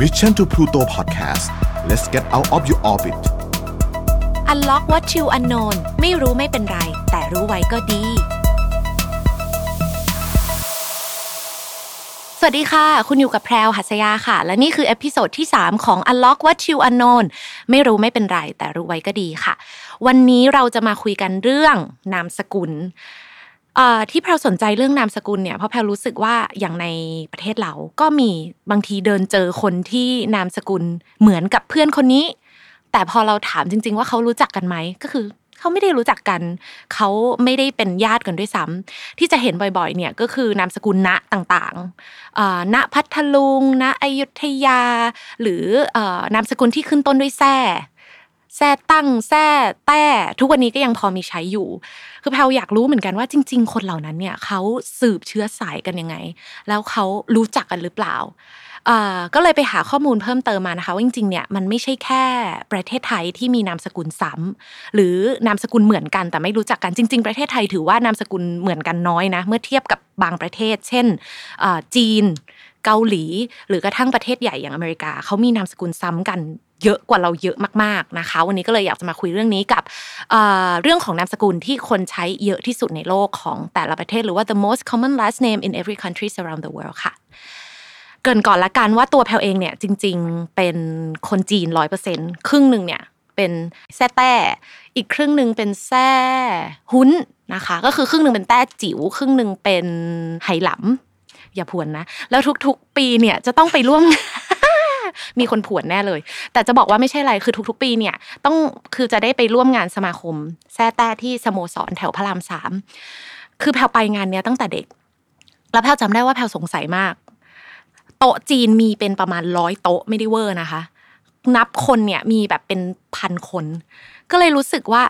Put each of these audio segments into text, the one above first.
Mission to Pluto Podcast let's get out of your orbit Unlock what you unknown ไม่รู้ไม่เป็นไร แต่รู้ไว้ก็ดี สวัสดีค่ะ คุณอยู่กับแพรวหัสยาค่ะ และนี่คือ episode ที่ 3 ของ Unlock what you unknown ไม่รู้ไม่เป็นไร แต่รู้ไว้ก็ดีค่ะ วันนี้เราจะมาคุยกันเรื่องนามสกุล ที่แพรสนใจเรื่องนามสกุลเนี่ยเพราะแพรรู้สึกว่าอย่างในประเทศเราก็มีบางทีเดินเจอคนที่นามสกุลเหมือนกับเพื่อนคนนี้ แต่พอเราถามจริง ๆ ว่าเขารู้จักกันไหมก็คือเขาไม่ได้รู้จักกัน เขาไม่ได้เป็นญาติกันด้วยซ้ำที่จะเห็นบ่อยๆเนี่ยก็คือนามสกุลณต่างๆณพัทลุงณอยุธยา หรือนามสกุลที่ขึ้นต้นด้วยแท่ แท่ตั้งแท่แต้ทุกวันนี้ก็ยังพอมีใช้อยู่ คือแพลอยากรู้เหมือนกันว่าจริง ๆ คนเหล่านั้นเนี่ยเขาสืบเชื้อสายกันยังไง แล้วเขารู้จักกันหรือเปล่าก็เลยไปหาข้อมูลเพิ่มเติมมานะคะว่าจริงๆเนี่ยมันไม่ใช่แค่ประเทศไทยที่มีนามสกุลซ้ำหรือนามสกุลเหมือนกันแต่ไม่รู้จักกันจริง ๆ ประเทศไทยถือว่านามสกุลเหมือนกันน้อยนะเมื่อเทียบกับบางประเทศ เช่นจีนเกาหลี หรือกระทั่งประเทศใหญ่อย่างอเมริกาเขามีนามสกุลซ้ำกัน เยอะกว่าเราเยอะมากๆนะคะ วันนี้ก็เลยอยากจะมาคุยเรื่องนี้กับเรื่องของนามสกุลที่คนใช้เยอะที่สุดในโลกของแต่ละประเทศ หรือว่า the most common last name in every country around the world ค่ะเกินก่อนละกันว่าตัวแพลเองเนี่ยจริง ๆเป็นคนจีนร้อยเปอร์เซ็นครึ่งหนึ่งเนี่ยเป็นแซ่แต้อีกครึ่งหนึ่งเป็นแซ่หุ้นนะคะ ก็คือครึ่งหนึ่งเป็นแต้จิ๋วครึ่งหนึ่งเป็นไหหลำอย่าพวนนะ แล้วทุกๆปีเนี่ยจะต้องไปร่วม มีคนผวนแน่เลย แต่จะบอกว่าไม่ใช่อะไรคือทุก ๆ ปีเนี่ยต้องคือจะได้ไปร่วมงานสมาคม แซ่แต้ที่สโมสรแถวพระรามสามคือแพลไปงานเนี้ยตั้งแต่เด็ก แล้วแพลจำได้ว่าแพลสงสัยมาก โต๊ะจีนมีเป็นประมาณร้อยโต๊ะไม่ได้เวอร์นะคะ นับคนเนี่ยมีแบบเป็นพันคน ก็เลยรู้สึกว่า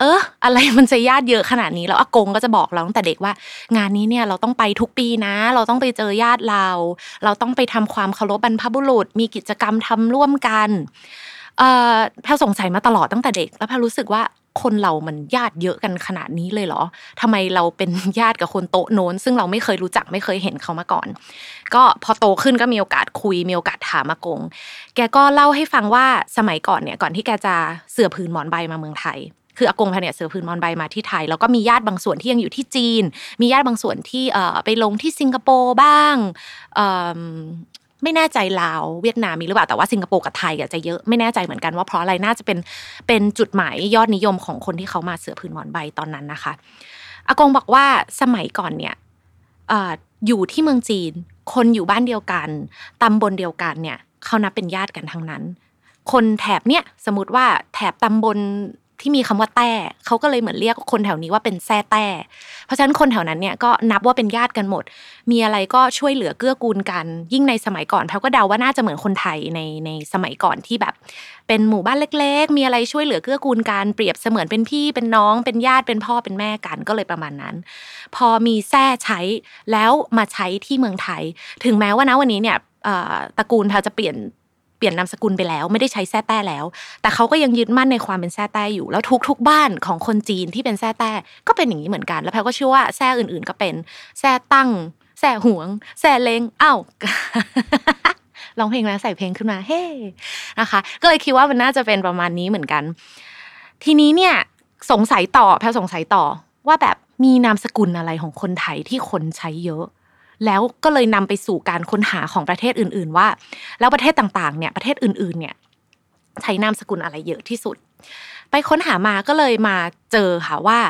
เอออะไรมันจะญาติเยอะขนาดนี้แล้วอากงก็จะบอกเราตั้งแต่เด็กว่า งานนี้เนี่ยเราต้องไปทุกปีนะ เราต้องไปเจอญาติเรา เราต้องไปทำความเคารพบรรพบุรุษ มีกิจกรรมทำร่วมกันเอ่อแพลสงสัยมาตลอดตั้งแต่เด็ก แล้วแพลรู้สึกว่าคนเรามันญาติเยอะกันขนาดนี้เลยเหรอทำไมเราเป็นญาติกับคนโต๊ะโน้น ซึ่งเราไม่เคยรู้จักไม่เคยเห็นเขามาก่อน ก็พอโตขึ้นก็มีโอกาสคุย มีโอกาสถามอากง แกก็เล่าให้ฟังว่าสมัยก่อนเนี่ยก่อนที่แกจะเสื่อผืนหมอนใบมาเมืองไทย คืออากงพเนี่ยเสือพื้นมอนใบมาที่ไทย แล้วก็มีญาติบางส่วนที่ยังอยู่ที่จีน มีญาติบางส่วนที่เอ่อไปลงที่สิงคโปร์บ้างไม่แน่ใจลาวเวียดนามมีหรือเปล่าแต่ว่าสิงคโปร์กับไทยอะจะเยอะไม่แน่ใจเหมือนกันว่าเพราะอะไรน่าจะเป็นเป็นจุดหมายยอดนิยมของคนที่เขามาเสือพื้นหมอนใบตอนนั้นนะคะอากงบอกว่าสมัยก่อนเนี่ยอยู่ที่เมืองจีน คนอยู่บ้านเดียวกันตำบลเดียวกันเนี่ยเขานับเป็นญาติกันทั้งนั้น คนแถบเนี่ยสมมติว่าแถบตำบล ที่มีคำว่าแต้เขาก็เลยเหมือนเรียกคนแถวนี้ว่าเป็นแซ่แต้ เพราะฉะนั้นคนแถวนั้นเนี่ยก็นับว่าเป็นญาติกันหมด มีอะไรก็ช่วยเหลือเกื้อกูลกัน ยิ่งในสมัยก่อนแพลก็เดาว่าน่าจะเหมือนคนไทยในในสมัยก่อนที่แบบ เป็นหมู่บ้านเล็ก ๆ มีอะไรช่วยเหลือเกื้อกูลกันเปรียบเสมือนเป็นพี่เป็นน้องเป็นญาติเป็นพ่อเป็นแม่กันก็เลยประมาณนั้น พอมีแท้ใช้แล้วมาใช้ที่เมืองไทย ถึงแม้ว่านะวันนี้เนี่ยตระกูลแพลจะเปลี่ยน เปลี่ยนนามสกุลไปแล้ว ไม่ได้ใช้แซ่แต้แล้ว แต่เขาก็ยังยึดมั่นในความเป็นแซ่แต้อยู่ แล้วทุกๆบ้านของคนจีนที่เป็นแซ่แต้ก็เป็นอย่างนี้เหมือนกัน แล้วแพลก็เชื่อว่าแซ่อื่นๆ ก็เป็นแซ่ตั้งแซ่หวงแซ่เลงอ้าวร้องเพลงแล้วใส่เพลงขึ้นมาเฮ้นะคะ ก็เลยคิดว่ามันน่าจะเป็นประมาณนี้เหมือนกัน ทีนี้เนี่ยสงสัยต่อแพลสงสัยต่อว่าแบบมีนามสกุลอะไรของคนไทยที่คนใช้เยอะ แล้วก็เลยนำไปสู่การค้นหาของประเทศอื่น ๆ ว่า แล้วประเทศต่างๆเนี่ยประเทศอื่น ๆ เนี่ยใช้นามสกุลอะไรเยอะที่สุด ไปค้นหามาก็เลยมาเจอค่ะว่า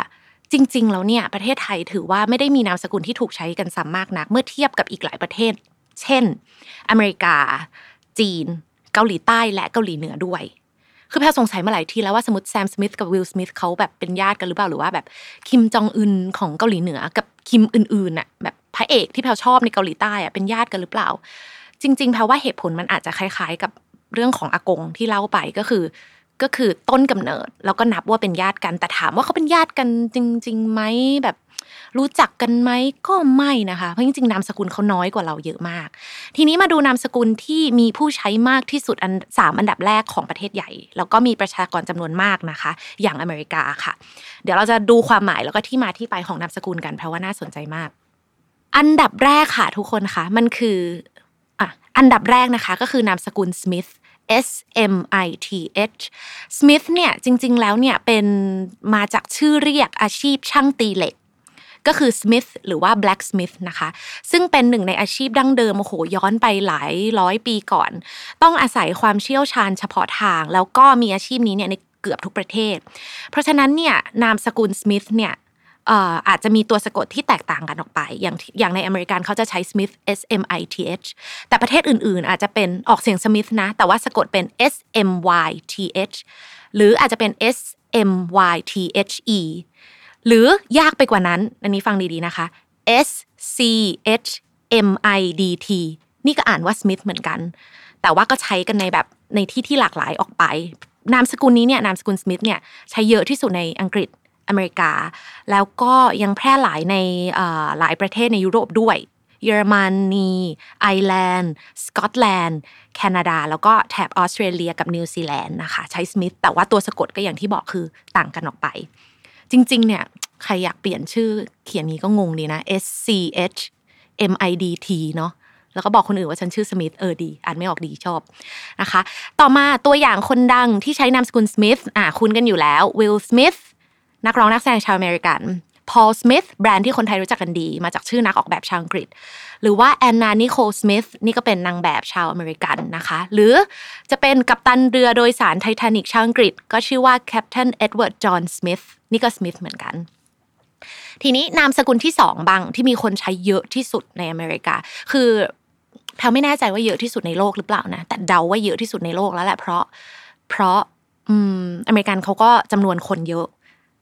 จริง ๆ แล้วเนี่ยประเทศไทยถือว่าไม่ได้มีนามสกุลที่ถูกใช้กันซ้ำมากนัก เมื่อเทียบกับอีกหลายประเทศ เช่น อเมริกา จีน เกาหลีใต้และเกาหลีเหนือด้วย คือแพรสงสัยมาหลายทีแล้วว่าสมมติแซมสมิธกับวิลสมิธเขาแบบเป็นญาติกันหรือเปล่าหรือว่าแบบคิมจองอึนของเกาหลีเหนือกับคิมอื่นๆน่ะแบบ พระเอกที่แพลชอบในเกาหลีใต้อะเป็นญาติกันหรือเปล่า จริง ๆแพลว่าเหตุผลมันอาจจะคล้าย ๆ กับเรื่องของอากงที่เล่าไปก็คือ ก็คือต้นกำเนิด แล้วก็นับว่าเป็นญาติกันแต่ถามว่าเขาเป็นญาติกันจริงๆไหมแบบรู้จักกันไหมก็ไม่นะคะเพราะจริงๆนามสกุลเขาน้อยกว่าเราเยอะมาก ทีนี้มาดูนามสกุลที่มีผู้ใช้มากที่สุดอันสามอันดับแรกของประเทศใหญ่ แล้วก็มีประชากรจำนวนมากนะคะ อย่างอเมริกาค่ะ เดี๋ยวเราจะดูความหมายแล้วก็ที่มาที่ไปของนามสกุลกันเพราะว่าน่าสนใจมาก อันดับแรกค่ะทุกคนคะมันคืออะอันดับแรกนะคะก็คือนามสกุล Smith S M I T H Smith เนี่ยจริง ๆ แล้วเนี่ยเป็นมาจากชื่อเรียกอาชีพช่างตีเหล็ก ก็คือ Smith หรือว่า blacksmith นะคะ ซึ่งเป็นหนึ่งในอาชีพดั้งเดิมโอ้โหย้อนไปหลายร้อยปีก่อน ต้องอาศัยความเชี่ยวชาญเฉพาะทาง แล้วก็มีอาชีพนี้เนี่ยในเกือบทุกประเทศ เพราะฉะนั้นเนี่ยนามสกุล Smith เนี่ย อาจจะมีตัวสะกดที่แตกต่างกันออกไป อย่างอย่างในอเมริกันเขาจะใช้ Smith S M I T H แต่ประเทศอื่นๆ อาจจะเป็นออกเสียง Smith นะ แต่ว่าสะกดเป็น S M Y T H หรืออาจจะเป็น S M Y T H E หรือยากไปกว่านั้น อันนี้ฟังดีๆนะคะ S C H M I D T นี่ก็อ่านว่า Smith เหมือนกัน แต่ว่าก็ใช้กันในแบบในที่ที่หลากหลายออกไป นามสกุลนี้เนี่ยนามสกุล Smith เนี่ยใช้เยอะที่สุดในอังกฤษ อเมริกา แล้วก็ยังแพร่หลายในหลายประเทศในยุโรปด้วย เยอรมนีไอร์แลนด์สกอตแลนด์แคนาดา แล้วก็แถบออสเตรเลียกับนิวซีแลนด์นะคะใช้สมิธแต่ว่าตัวสะกดก็อย่างที่บอกคือต่างกันออกไป จริงๆ เนี่ยใครอยากเปลี่ยนชื่อเขียนนี้ก็งงดีนะ S C H M I D T เนาะแล้วก็บอกคนอื่นว่าฉันชื่อสมิธเออดีอ่านไม่ออกดีชอบนะคะ ต่อมาตัวอย่างคนดังที่ใช้นามสกุลสมิธอ่าคุ้นกันอยู่แล้ววิลสมิธ นักร้องนักแสดงชาวอเมริกันพอลสมิธแบรนด์ที่คนไทยรู้จักกันดี มาจากชื่อนักออกแบบชาวอังกฤษ หรือว่าแอนนานิโคลสมิธนี่ก็เป็นนางแบบชาวอเมริกันนะคะ หรือจะเป็นกัปตันเรือโดยสารไททานิกชาวอังกฤษ ก็ชื่อว่าแคปเทนเอ็ดเวิร์ดจอห์นสมิธนี่ก็สมิธเหมือนกัน ทีนี้นามสกุลที่สองบางที่มีคนใช้เยอะที่สุดในอเมริกา คือแพลไม่แน่ใจว่าเยอะที่สุดในโลกหรือเปล่านะ แต่เดาว่าเยอะที่สุดในโลกแล้วแหละเพราะ เพราะอืมอเมริกันเขาก็จำนวนคนเยอะ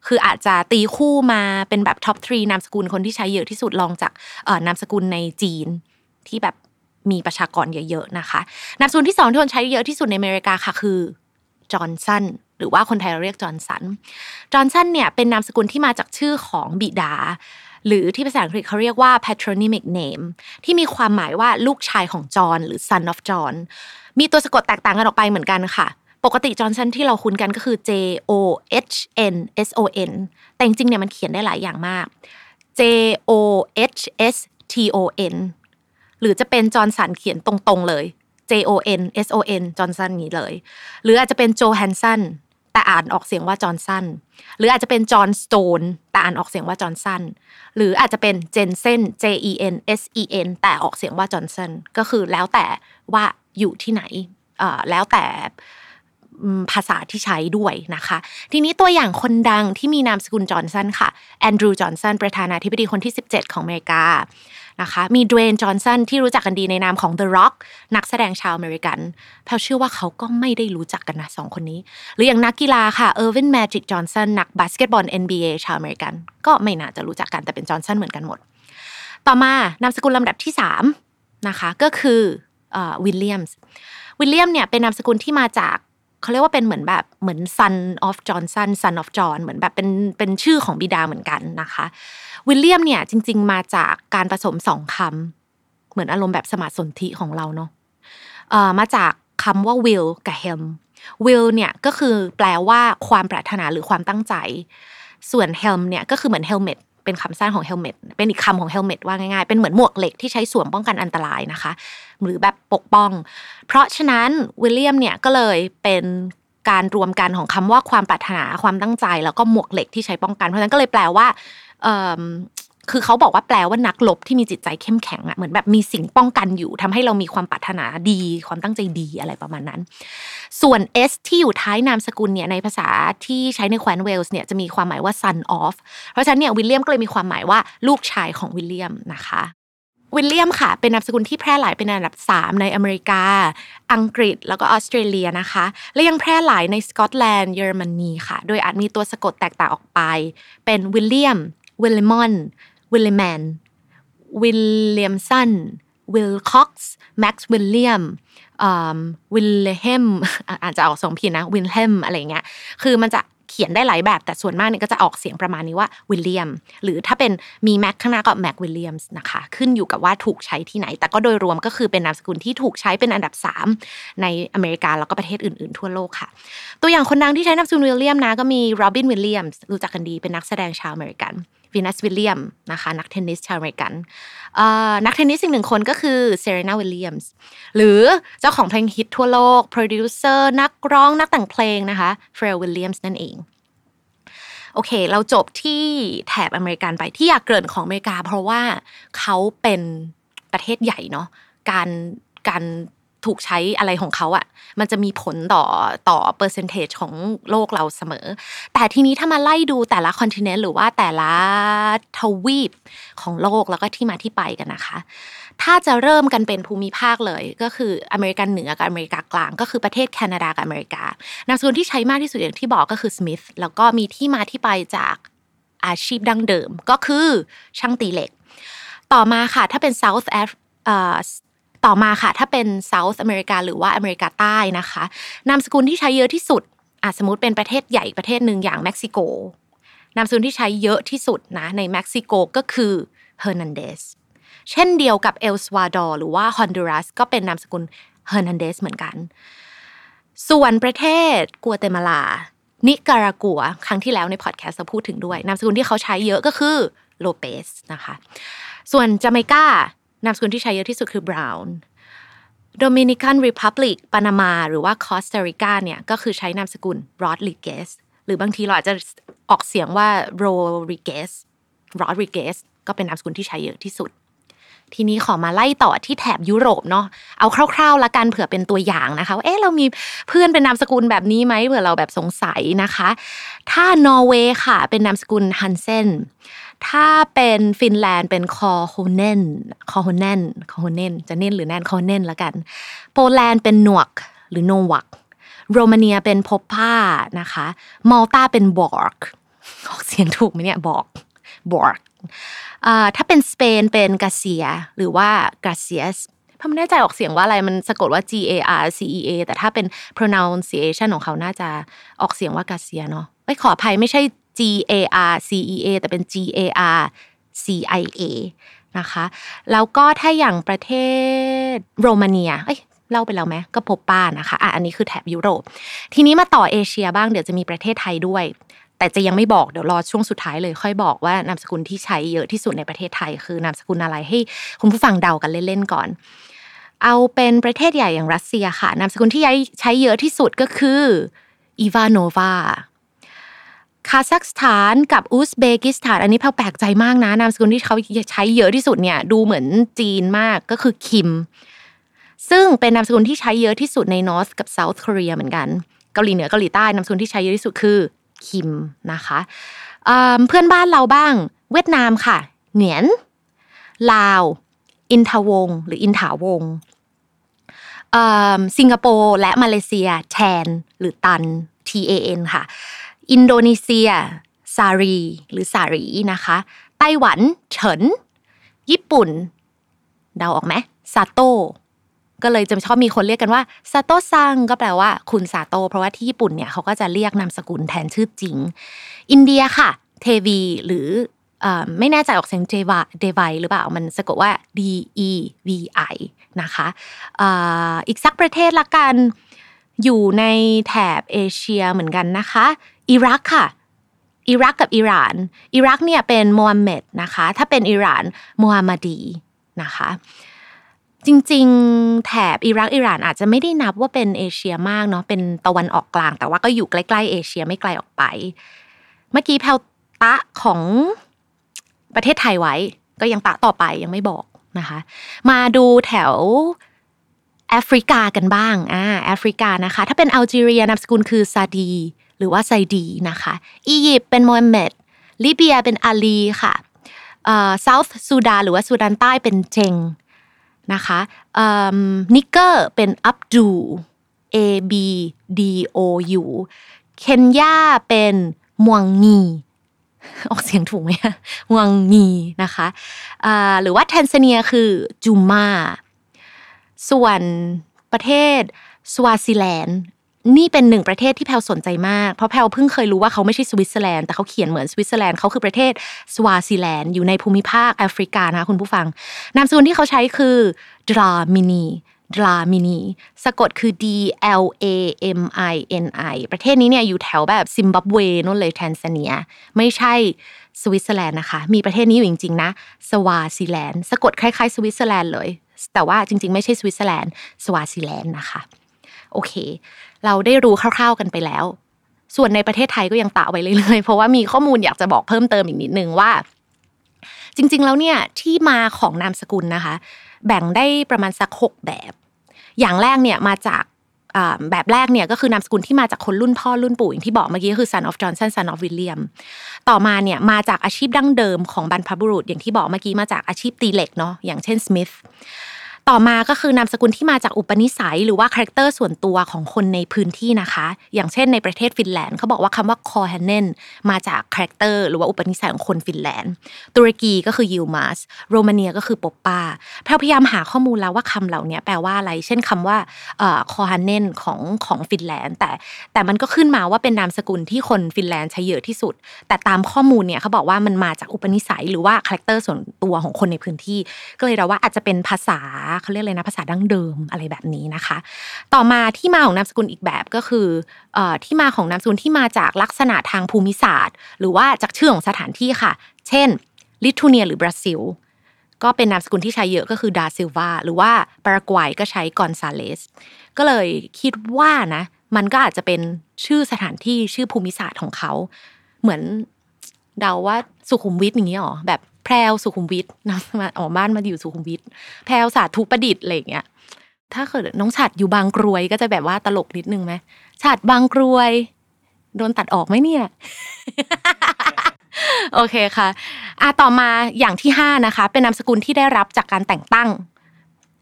คืออาจจะตีคู่มาเป็นแบบ top three นามสกุลคนที่ใช้เยอะที่สุดรองจากนามสกุลในจีนที่แบบมีประชากรเยอะๆนะคะ นามสกุลที่สองที่คนใช้เยอะที่สุดในอเมริกาค่ะคือจอห์นสันหรือว่าคนไทยเราเรียกจอห์นสัน จอห์นสันเนี่ยเป็นนามสกุลที่มาจากชื่อของบิดา หรือที่ภาษาอังกฤษเขาเรียกว่า patronymic name ที่มีความหมายว่าลูกชายของจอห์นหรือ son of John มีตัวสะกดแตกต่างกันออกไปเหมือนกันค่ะ ปกติจอห์นสันที่เราคุ้นกันก็คือ J O H N S O N แต่จริงๆเนี่ยมันเขียนได้หลายอย่างมาก J O H S T O N หรือจะเป็นจอห์นสันเขียนตรงๆเลย J O N S O N จอห์นสันนี้เลย หรืออาจจะเป็นโจแฮนสันแต่อ่านออกเสียงว่าจอห์นสันหรืออาจจะเป็นจอห์นสโตนแต่อ่านออกเสียงว่าจอห์นสันหรืออาจจะเป็นเจนเซน J E N S E N แต่ออกเสียงว่าจอห์นสันก็คือแล้วแต่ว่าอยู่ที่ไหนแล้วแต่ ภาษาที่ใช้ด้วยนะคะ ทีนี้ตัวอย่างคนดังที่มีนามสกุลจอห์นสันค่ะแอนดรูว์จอห์นสันประธานาธิบดีคนที่ 17 ของอเมริกานะคะมีดเวย์นจอห์นสันที่รู้จักกันดีในนามของ The Rock นักแสดงชาวอเมริกันแพลเชื่อว่าเขาก็ไม่ได้รู้จักกันนะสองคนนี้ หรืออย่างนักกีฬาค่ะเออร์วินแมจิกจอห์นสันนักบาสเกตบอล NBA ชาวอเมริกันก็ไม่น่าจะรู้จักกันแต่เป็นจอห์นสันเหมือนกันหมด ต่อมานามสกุลลำดับที่3นะคะก็คือวิลเลียมส์วิลเลียมเนี่ยเป็นนามสกุลที่มาจาก เขาเรียกว่าเป็นเหมือนแบบเหมือน son of Johnson son of John เหมือนแบบเป็นเป็นชื่อของบิดาเหมือนกันนะคะวิลเลียมเนี่ยจริง ๆ มาจากการผสมสองคำเหมือนอารมณ์แบบสมาสนธิของเราเนาะมาจากคำว่า will กับ helm will เนี่ยก็คือแปลว่าความปรารถนาหรือความตั้งใจ ส่วน helm เนี่ยก็คือเหมือน helmet เป็นคำสั้นของเฮลเมตเป็นอีกคำของเฮลเมตว่าง่ายๆ เป็นเหมือนหมวกเหล็กที่ใช้สวมป้องกันอันตรายนะคะ หรือแบบปกป้อง เพราะฉะนั้นวิลเลียมเนี่ยก็เลยเป็นการรวมกันของคำว่าความปรารถนาความตั้งใจ แล้วก็หมวกเหล็กที่ใช้ป้องกัน เพราะฉะนั้นก็เลยแปลว่า คือเขาบอกว่าแปลว่านักลบที่มีจิตใจเข้มแข็งอะเหมือนแบบมีสิ่งป้องกันอยู่ทำให้เรามีความปรารถนาดี ความตั้งใจดีอะไรประมาณนั้น ส่วน S ที่อยู่ท้ายนามสกุลเนี่ยในภาษาที่ใช้ในแคว้นเวลส์เนี่ยจะมีความหมายว่า son of เพราะฉะนั้นเนี่ยวิลเลียมก็เลยมีความหมายว่าลูกชายของวิลเลียมนะคะวิลเลียมค่ะ เป็นนามสกุลที่แพร่หลายเป็นอันดับ 3 ในอเมริกา อังกฤษแล้วก็ออสเตรเลียนะคะ และยังแพร่หลายในสกอตแลนด์เยอรมนีค่ะ โดยอาจมีตัวสะกดแตกต่างออกไป เป็นวิลเลียมวิลเลมอน วิลเลแมนวิลเลียมสันวิลค็อกซ์แม็กซ์วิลเลียมวิลเลเฮมอาจจะออกสองพินนะวิลเฮมอะไรเงี้ยคือมันจะเขียนได้หลายแบบแต่ส่วนมากเนี่ยก็จะออกเสียงประมาณนี้ว่าวิลเลียมหรือถ้าเป็นมีแม็กข้างหน้าก็แม็กวิลเลียมส์นะคะขึ้นอยู่กับว่าถูกใช้ที่ไหน แต่ก็โดยรวมก็คือเป็นนามสกุลที่ถูกใช้เป็นอันดับ 3 ในอเมริกาแล้วก็ประเทศอื่นๆทั่วโลกค่ะ ตัวอย่างคนดังที่ใช้นามสกุลวิลเลียมนะก็มีโรบินวิลเลียมส์รู้จักกันดีเป็นนักแสดงชาวอเมริกัน วีนัสวิลเลียมนะคะนักเทนนิสชาวอเมริกันนักเทนนิสอีกหนึ่งคนก็คือเซเรนาวิลเลียมส์หรือเจ้าของเพลงฮิตทั่วโลกโปรดิวเซอร์นักร้องนักแต่งเพลงนะคะฟาร์เรลวิลเลียมส์นั่นเองโอเค เราจบที่แถบอเมริกันไปที่อยากเกริ่นของอเมริกา เพราะว่าเขาเป็นประเทศใหญ่เนาะการการ ถูกใช้อะไรของเขาอะ มันจะมีผลต่อต่อ percentage ของโลกเราเสมอ แต่ทีนี้ถ้ามาไล่ดูแต่ละ continent หรือว่าแต่ละทวีปของโลกแล้วก็ที่มาที่ไปกันนะคะ ถ้าจะเริ่มกันเป็นภูมิภาคเลย ก็คืออเมริกันเหนือกับอเมริกากลาง ก็คือประเทศแคนาดากับอเมริกานามสกุลที่ใช้มากที่สุดอย่างที่บอกก็คือสมิธแล้วก็มีที่มาที่ไปจากอาชีพดั้งเดิมก็คือช่างตีเหล็ก ต่อมาค่ะถ้าเป็น South ต่อมาค่ะ ถ้าเป็น South America หรือว่าอเมริกาใต้นะคะ นามสกุลที่ใช้เยอะที่สุดอาจสมมติเป็นประเทศใหญ่ประเทศหนึ่งอย่างเม็กซิโก นามสกุลที่ใช้เยอะที่สุดนะในเม็กซิโกก็คือเฮอร์นันเดสเช่นเดียวกับเอลซัลวาดอร์หรือว่าฮอนดูรัสก็เป็นนามสกุลเฮอร์นันเดสเหมือนกัน ส่วนประเทศกัวเตมาลา นิการากัว ครั้งที่แล้วในพอดแคสต์เราพูดถึงด้วย นามสกุลที่เขาใช้เยอะก็คือโลเปสนะคะ ส่วนจาเมกา นามสกุลที่ใช้เยอะที่สุดคือบราวน์ Dominican Republic ปานามาหรือว่าคอสตาริกาเนี่ยก็คือใช้นามสกุลรอดริเกสหรือบางทีเราอาจจะออกเสียงว่าโรริเกสรอดริเกสก็เป็นนามสกุลที่ใช้เยอะที่สุด ทีนี้ขอมาไล่ต่อที่แถบยุโรปเนาะเอาคร่าวๆละกันเผื่อเป็นตัวอย่างนะคะเอ๊ะเรามีเพื่อนเป็นนามสกุลแบบนี้ไหมเผื่อเราแบบสงสัยนะคะ ถ้านอร์เวย์ค่ะเป็นนามสกุลฮันเซน ถ้าเป็นฟินแลนด์เป็นคอโฮเนนคอโฮเนนคอโฮเนนจะเน้นหรือแน่นคอเนนละกัน โปแลนด์เป็นหนวกหรือโนวักโรมาเนียเป็นพบผ้านะคะมอลตาเป็นบอร์กออกเสียงถูกไหมเนี่ยบอกบอร์กถ้าเป็นสเปนเป็นกาเซีย หรือว่ากาเซียสผมไม่แน่ใจออกเสียงว่าอะไรมันสะกดว่า G A R C E A แต่ถ้าเป็น pronunciation ของเขาน่าจะออกเสียงว่ากาเซียเนาะไม่ขออภัยไม่ใช่ G A R C E A แต่เป็น G A R C I A นะคะ แล้วก็ถ้าอย่างประเทศโรมาเนีย เอ้ยเล่าไปแล้วไหมก็พบป้านะคะอะอันนี้คือแถบยุโรป ทีนี้มาต่อเอเชียบ้างเดี๋ยวจะมีประเทศไทยด้วย แต่จะยังไม่บอกเดี๋ยวรอช่วงสุดท้ายเลยค่อยบอกว่านามสกุลที่ใช้เยอะที่สุดในประเทศไทย คือนามสกุลอะไรให้คุณผู้ฟังเดากันเล่นๆก่อน เอาเป็นประเทศใหญ่อย่างรัสเซียค่ะนามสกุลที่ใช้เยอะที่สุดก็คืออีวานโนวา คาซัคสถานกับอุซเบกิสถาน อันนี้แพลแปลกใจมากนะนามสกุลที่เขาใช้เยอะที่สุดเนี่ยดูเหมือนจีนมากก็คือคิม ซึ่งเป็นนามสกุลที่ใช้เยอะที่สุดใน North กับ South เกาหลีเหมือนกันเกาหลีเหนือเกาหลีใต้นามสกุลที่ใช้เยอะที่สุดคือคิมนะคะเพื่อนบ้านเราบ้าง เวียดนามค่ะ เหนียน ลาว อินทาวง หรืออินถาวงสิงคโปร์และมาเลเซียแทนหรือตัน T A N ค่ะ อินโดนีเซีย ซารี หรือสารีนะคะ ไต้หวัน เฉิน ญี่ปุ่น เดาออกไหมซาโตก็เลยจะชอบมีคนเรียกกันว่าซาโตซังก็แปลว่าคุณซาโต เพราะว่าที่ญี่ปุ่นเนี่ยเขาก็จะเรียกนามสกุลแทนชื่อจริง อินเดียค่ะ เทวี หรือไม่แน่ใจออกเสียงเจวาเดวหรือเปล่า มันสะกดว่า D E V I นะคะอีกสักประเทศละกัน อยู่ในแถบเอเชียเหมือนกันนะคะ อิรักค่ะอิรักกับอิหร่าน อิรักเนี่ยเป็นโมฮัมเหม็ดนะคะ ถ้าเป็นอิหร่านโมฮัมมัดีนะคะ จริงๆ แถบอิรักอิหร่านอาจจะไม่ได้นับว่าเป็นเอเชียมากเนาะเป็นตะวันออกกลาง แต่ว่าก็อยู่ใกล้ๆเอเชียไม่ไกลออกไป เมื่อกี้แพลตะของประเทศไทยไว้ ก็ยังตะต่อไปยังไม่บอกนะคะ มาดูแถวแอฟริกากันบ้างอ่าแอฟริกานะคะ ถ้าเป็นอัลจีเรียนามสกุลคือซาดี รือว่าไซดีนะคะอียิปต์เป็นโมฮัมเหม็ดลิเบียเป็นอาลีค่ะเอ่อเซาท์ซูดานหรือว่าซูดานใต้เป็นเจงนะคะนิกเกอร์เป็นอับดู A B D O U เคนยาเป็นมวงงีออกเสียงถูกไหมมวงงีนะคะหรือว่าแทนซาเนียคือจูมาส่วนประเทศสวาซิแลนด์ นี่เป็นหนึ่งประเทศที่แพลสนใจมาก เพราะแพลเพิ่งเคยรู้ว่าเขาไม่ใช่สวิตเซอร์แลนด์แต่เขาเขียนเหมือนสวิตเซอร์แลนด์เขาคือประเทศสวาซิแลนด์อยู่ในภูมิภาคแอฟริกานะคุณผู้ฟัง นามสกุลที่เขาใช้คือดรามินีดรามินีสะกดคือ D L A M I N I ประเทศนี้เนี่ยอยู่แถวแบบซิมบับเวนู่นเลยแทนซาเนีย ไม่ใช่สวิตเซอร์แลนด์นะคะ มีประเทศนี้อยู่จริงๆนะ สวาซีแลนด์ สะกดคล้ายๆ สวิตเซอร์แลนด์เลย แต่ว่าจริงๆ ไม่ใช่สวิตเซอร์แลนด์ สวาซีแลนด์นะคะ โอเค เราได้รู้คร่าว ๆกันไปแล้ว ส่วนในประเทศไทยก็ยังแปะไว้เรื่อยๆเพราะว่ามีข้อมูลอยากจะบอกเพิ่มเติมอีกนิดนึงว่า จริง ๆ แล้วเนี่ยที่มาของนามสกุลนะคะ แบ่งได้ประมาณสักหกแบบ อย่างแรกเนี่ยมาจากแบบแรกเนี่ยก็คือนามสกุลที่มาจากคนรุ่นพ่อรุ่นปู่อย่างที่บอกเมื่อกี้ก็คือ son of Johnson son of William ต่อมาเนี่ยมาจากอาชีพดั้งเดิมของบรรพบุรุษ อย่างที่บอกเมื่อกี้มาจากอาชีพตีเหล็กเนาะอย่างเช่น Smith ต่อมาก็คือนามสกุลที่มาจากอุปนิสัย หรือว่า character ส่วนตัวของคนในพื้นที่นะคะ อย่างเช่นในประเทศฟินแลนด์เขาบอกว่าคำว่าคอแฮนเนนมาจาก character หรือว่าอุปนิสัยของคนฟินแลนด์ ตุรกีก็คือยิลมาสโรมาเนียก็คือโปปา แพรวพยายามหาข้อมูลแล้วว่าคำเหล่านี้แปลว่าอะไร เช่นคำว่าคอแฮนเนนของของฟินแลนด์ แต่แต่มันก็ขึ้นมาว่าเป็นนามสกุลที่คนฟินแลนด์ใช้เยอะที่สุด แต่ตามข้อมูลเนี่ยเขาบอกว่ามันมาจากอุปนิสัย หรือว่า character ส่วนตัวของคนในพื้นที่ ก็เลยเราว่าอาจจะเป็นภาษาเขาเรียกเลยนะภาษาดั้งเดิมอะไรแบบนี้นะคะ ต่อมาที่มาของนามสกุลอีกแบบก็คือที่มาของนามสกุลที่มาจากลักษณะทางภูมิศาสตร์ หรือว่าจากชื่อของสถานที่ค่ะ เช่นลิทัวเนียหรือบราซิลก็เป็นนามสกุลที่ใช้เยอะก็คือดาซิลวาหรือว่าปารากวัยก็ใช้กอนซาเลสก็เลยคิดว่านะมันก็อาจจะเป็นชื่อสถานที่ชื่อภูมิศาสตร์ของเขา เหมือนเดาว่าสุขุมวิทอย่างนี้หรอแบบ แพรวสุขุมวิทนะมาออกบ้านมาอยู่สุขุมวิทแพรวสาธุประดิษฐ์อะไรอย่างเงี้ยถ้าเกิดน้องฉัดอยู่บางกรวยก็จะแบบว่าตลกนิดนึงไหมฉัดบางกรวย โดนตัดออกไหมเนี่ย โอเคค่ะอะต่อมาอย่างที่ห้านะคะ เป็นนามสกุลที่ได้รับจากการแต่งตั้ง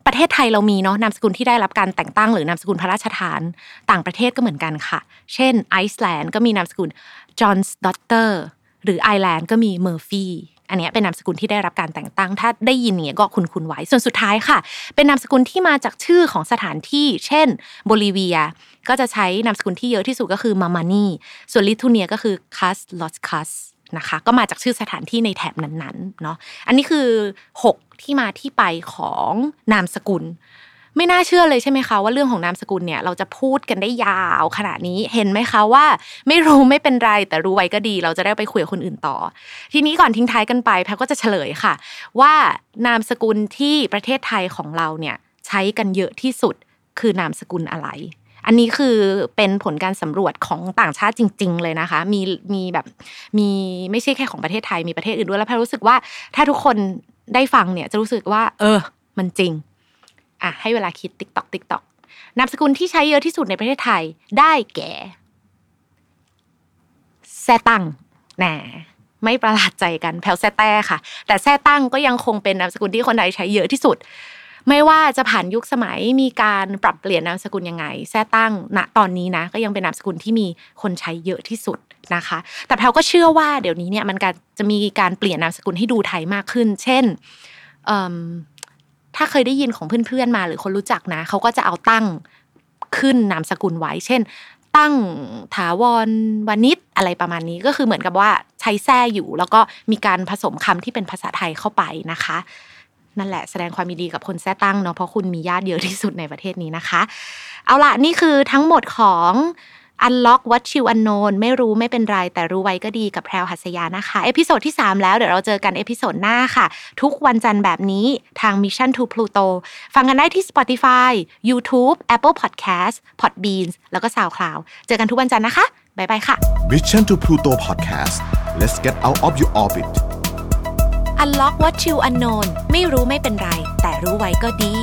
ประเทศไทยเรามีเนาะนามสกุลที่ได้รับการแต่งตั้ง หรือนามสกุลพระราชทาน ต่างประเทศก็เหมือนกันค่ะ เช่นไอซ์แลนด์ก็มีนามสกุลจอห์นส์ดอตเตอร์หรือไอร์แลนด์ก็มีเมอร์ฟี่ อันนี้เป็นนามสกุลที่ได้รับการแต่งตั้ง ถ้าได้ยินเนี่ยก็คุ้นคุ้นไว้ ส่วนสุดท้ายค่ะ เป็นนามสกุลที่มาจากชื่อของสถานที่ เช่นโบลิเวีย ก็จะใช้นามสกุลที่เยอะที่สุดก็คือมามานีส่วนลิทัวเนียก็คือคัสลอสคัสนะคะ ก็มาจากชื่อสถานที่ในแถบนั้นๆเนาะ อันนี้คือ 6 ที่มาที่ไปของนามสกุล ไม่น่าเชื่อเลยใช่ไหมคะว่าเรื่องของนามสกุลเนี่ยเราจะพูดกันได้ยาวขนาดนี้เห็นไหมคะว่า ไม่รู้ไม่เป็นไรแต่รู้ไว้ก็ดี เราจะได้ไปคุยกับคนอื่นต่อ ทีนี้ก่อนทิ้งท้ายกันไปแพรก็จะเฉลยค่ะ ว่านามสกุลที่ประเทศไทยของเราเนี่ยใช้กันเยอะที่สุดคือนามสกุลอะไรอันนี้คือเป็นผลการสำรวจของต่างชาติจริง ๆ เลยนะคะ มีมีแบบมีไม่ใช่แค่ของประเทศไทยมีประเทศอื่นด้วยแล้วแพรรู้สึกว่าถ้าทุกคนได้ฟังเนี่ยจะรู้สึกว่า เออ มันจริง อะให้เวลาคิด tick tock tick tock นามสกุลที่ใช้เยอะที่สุดในประเทศไทยได้แก่แซ่ตั้งแหนะไม่ประหลาดใจกันแพรวแซ่แต้ค่ะ แต่แซ่ตั้งก็ยังคงเป็นนามสกุลที่คนไทยใช้เยอะที่สุด ไม่ว่าจะผ่านยุคสมัยมีการปรับเปลี่ยนนามสกุลยังไง แซ่ตั้งณตอนนี้นะ ก็ยังเป็นนามสกุลที่มีคนใช้เยอะที่สุดนะคะ แต่แพลก็เชื่อว่าเดี๋ยวนี้เนี่ยมันจะมีการเปลี่ยนนามสกุลให้ดูไทยมากขึ้น เช่น ถ้าเคยได้ยินของเพื่อนๆมาหรือคนรู้จักนะเขาก็จะเอาตั้งขึ้นนามสกุลไว้ เช่น ตั้งถาวรวานิชอะไรประมาณนี้ก็คือเหมือนกับว่าใช้แท้อยู่ แล้วก็มีการผสมคำที่เป็นภาษาไทยเข้าไปนะคะ นั่นแหละแสดงความยินดีกับคนแท้ตั้งเนาะเพราะคุณมีญาติเยอะที่สุดในประเทศนี้นะคะ เอาละนี่คือทั้งหมดของ Unlock What You Unknown ไม่รู้ไม่เป็นไร แต่รู้ไว้ก็ดีกับแพรวหัสยานะคะ episode ที่ 3 แล้วเดี๋ยวเราเจอกัน episode หน้าค่ะ ทุกวันจันทร์แบบนี้ทาง Mission to Pluto ฟังกันได้ที่ Spotify YouTube Apple Podcast Podbeans แล้วก็ SoundCloud เจอกันทุกวันจันทร์นะคะบ๊ายบายค่ะ Mission to Pluto Podcast let's get out of your orbit Unlock What You Unknown ไม่รู้ไม่เป็นไร แต่รู้ไว้ก็ดี